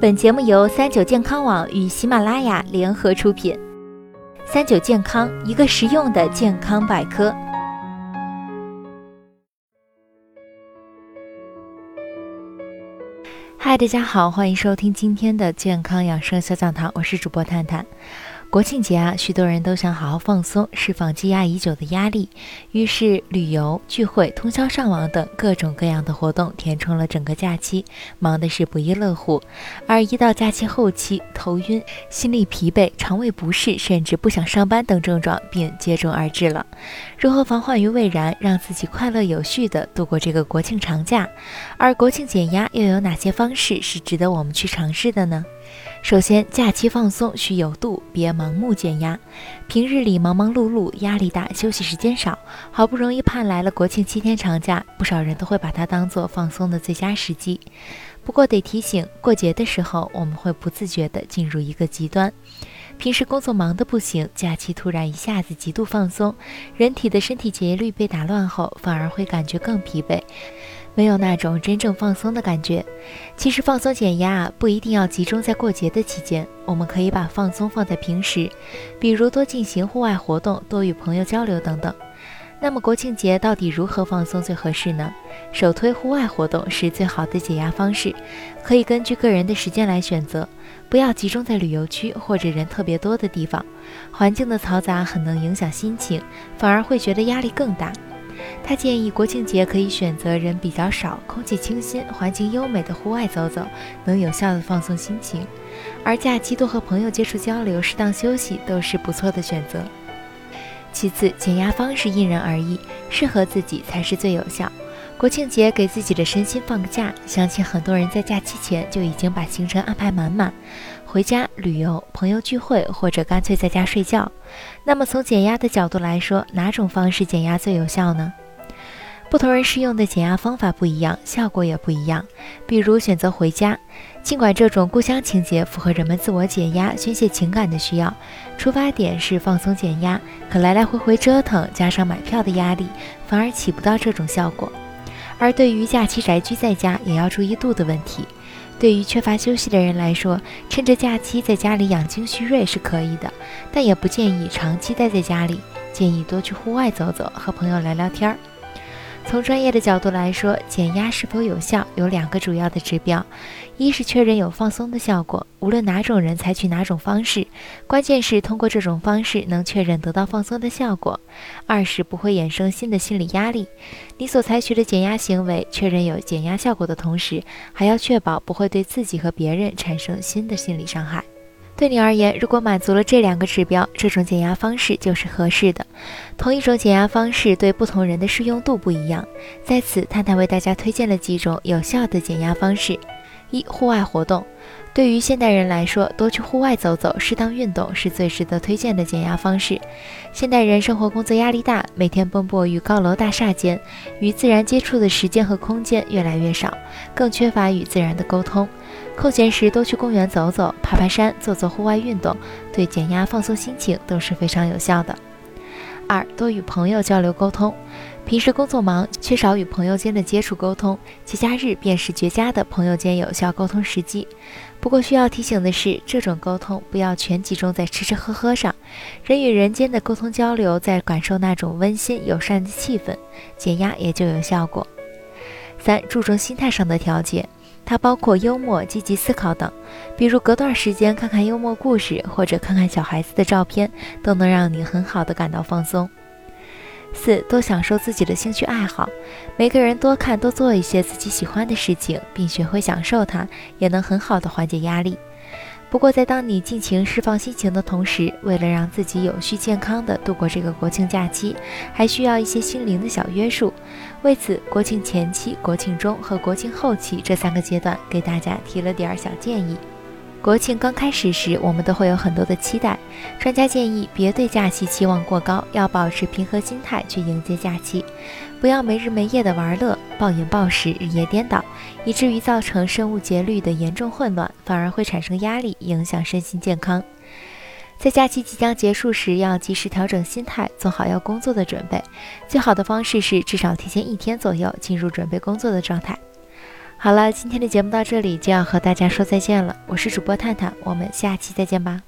本节目由三九健康网与喜马拉雅联合出品。三九健康，一个实用的健康百科。嗨，大家好，欢迎收听今天的健康养生小讲堂，我是主播探探。国庆节啊，许多人都想好好放松，释放积压已久的压力，于是旅游、聚会、通宵上网等各种各样的活动填充了整个假期，忙的是不亦乐乎。而一到假期后期，头晕、心力疲惫、肠胃不适，甚至不想上班等症状便接踵而至了。如何防患于未然，让自己快乐有序地度过这个国庆长假？而国庆减压又有哪些方式是值得我们去尝试的呢？首先，假期放松需有度，别盲目减压。平日里忙忙碌碌，压力大，休息时间少，好不容易盼来了国庆七天长假，不少人都会把它当做放松的最佳时机。不过得提醒，过节的时候我们会不自觉地进入一个极端。平时工作忙得不行，假期突然一下子极度放松，人体的身体节律被打乱后，反而会感觉更疲惫。没有那种真正放松的感觉。其实放松减压不一定要集中在过节的期间，我们可以把放松放在平时，比如多进行户外活动，多与朋友交流等等。那么国庆节到底如何放松最合适呢？首推户外活动是最好的解压方式，可以根据个人的时间来选择，不要集中在旅游区或者人特别多的地方，环境的嘈杂很能影响心情，反而会觉得压力更大。他建议国庆节可以选择人比较少、空气清新、环境优美的户外走走，能有效的放松心情。而假期多和朋友接触交流、适当休息都是不错的选择。其次，减压方式因人而异，适合自己才是最有效。国庆节给自己的身心放个假，相信很多人在假期前就已经把行程安排满满，回家、旅游、朋友聚会，或者干脆在家睡觉。那么从减压的角度来说，哪种方式减压最有效呢？不同人适用的减压方法不一样，效果也不一样。比如选择回家，尽管这种故乡情节符合人们自我解压、宣泄情感的需要，出发点是放松减压，可来来回回折腾，加上买票的压力，反而起不到这种效果。而对于假期宅居在家，也要注意肚的问题。对于缺乏休息的人来说，趁着假期在家里养精蓄锐是可以的，但也不建议长期待在家里，建议多去户外走走，和朋友聊聊天儿。从专业的角度来说，减压是否有效有两个主要的指标：一是确认有放松的效果，无论哪种人采取哪种方式，关键是通过这种方式能确认得到放松的效果；二是不会衍生新的心理压力。你所采取的减压行为，确认有减压效果的同时，还要确保不会对自己和别人产生新的心理伤害。对你而言，如果满足了这两个指标，这种减压方式就是合适的。同一种减压方式对不同人的适用度不一样。在此，探探为大家推荐了几种有效的减压方式：一、户外活动。对于现代人来说，多去户外走走，适当运动是最值得推荐的减压方式。现代人生活工作压力大，每天奔波于高楼大厦间，与自然接触的时间和空间越来越少，更缺乏与自然的沟通。空闲时多去公园走走、爬爬山、做做户外运动，对减压、放松心情都是非常有效的。二、多与朋友交流沟通。平时工作忙，缺少与朋友间的接触沟通，节假日便是绝佳的朋友间有效沟通时机。不过需要提醒的是，这种沟通不要全集中在吃吃喝喝上，人与人间的沟通交流，在感受那种温馨友善的气氛，减压也就有效果。三、注重心态上的调节。它包括幽默、积极思考等，比如隔段时间看看幽默故事，或者看看小孩子的照片，都能让你很好的感到放松。四、多享受自己的兴趣爱好，每个人多看多做一些自己喜欢的事情，并学会享受它，也能很好的缓解压力。不过，在当你尽情释放心情的同时，为了让自己有序健康的度过这个国庆假期，还需要一些心灵的小约束。为此，国庆前期、国庆中和国庆后期这三个阶段，给大家提了点儿小建议。国庆刚开始时，我们都会有很多的期待。专家建议，别对假期期望过高，要保持平和心态去迎接假期，不要没日没夜的玩乐、暴饮暴食、日夜颠倒，以至于造成生物节律的严重混乱，反而会产生压力，影响身心健康。在假期即将结束时，要及时调整心态，做好要工作的准备。最好的方式是至少提前一天左右进入准备工作的状态。好了，今天的节目到这里就要和大家说再见了。我是主播探探，我们下期再见吧。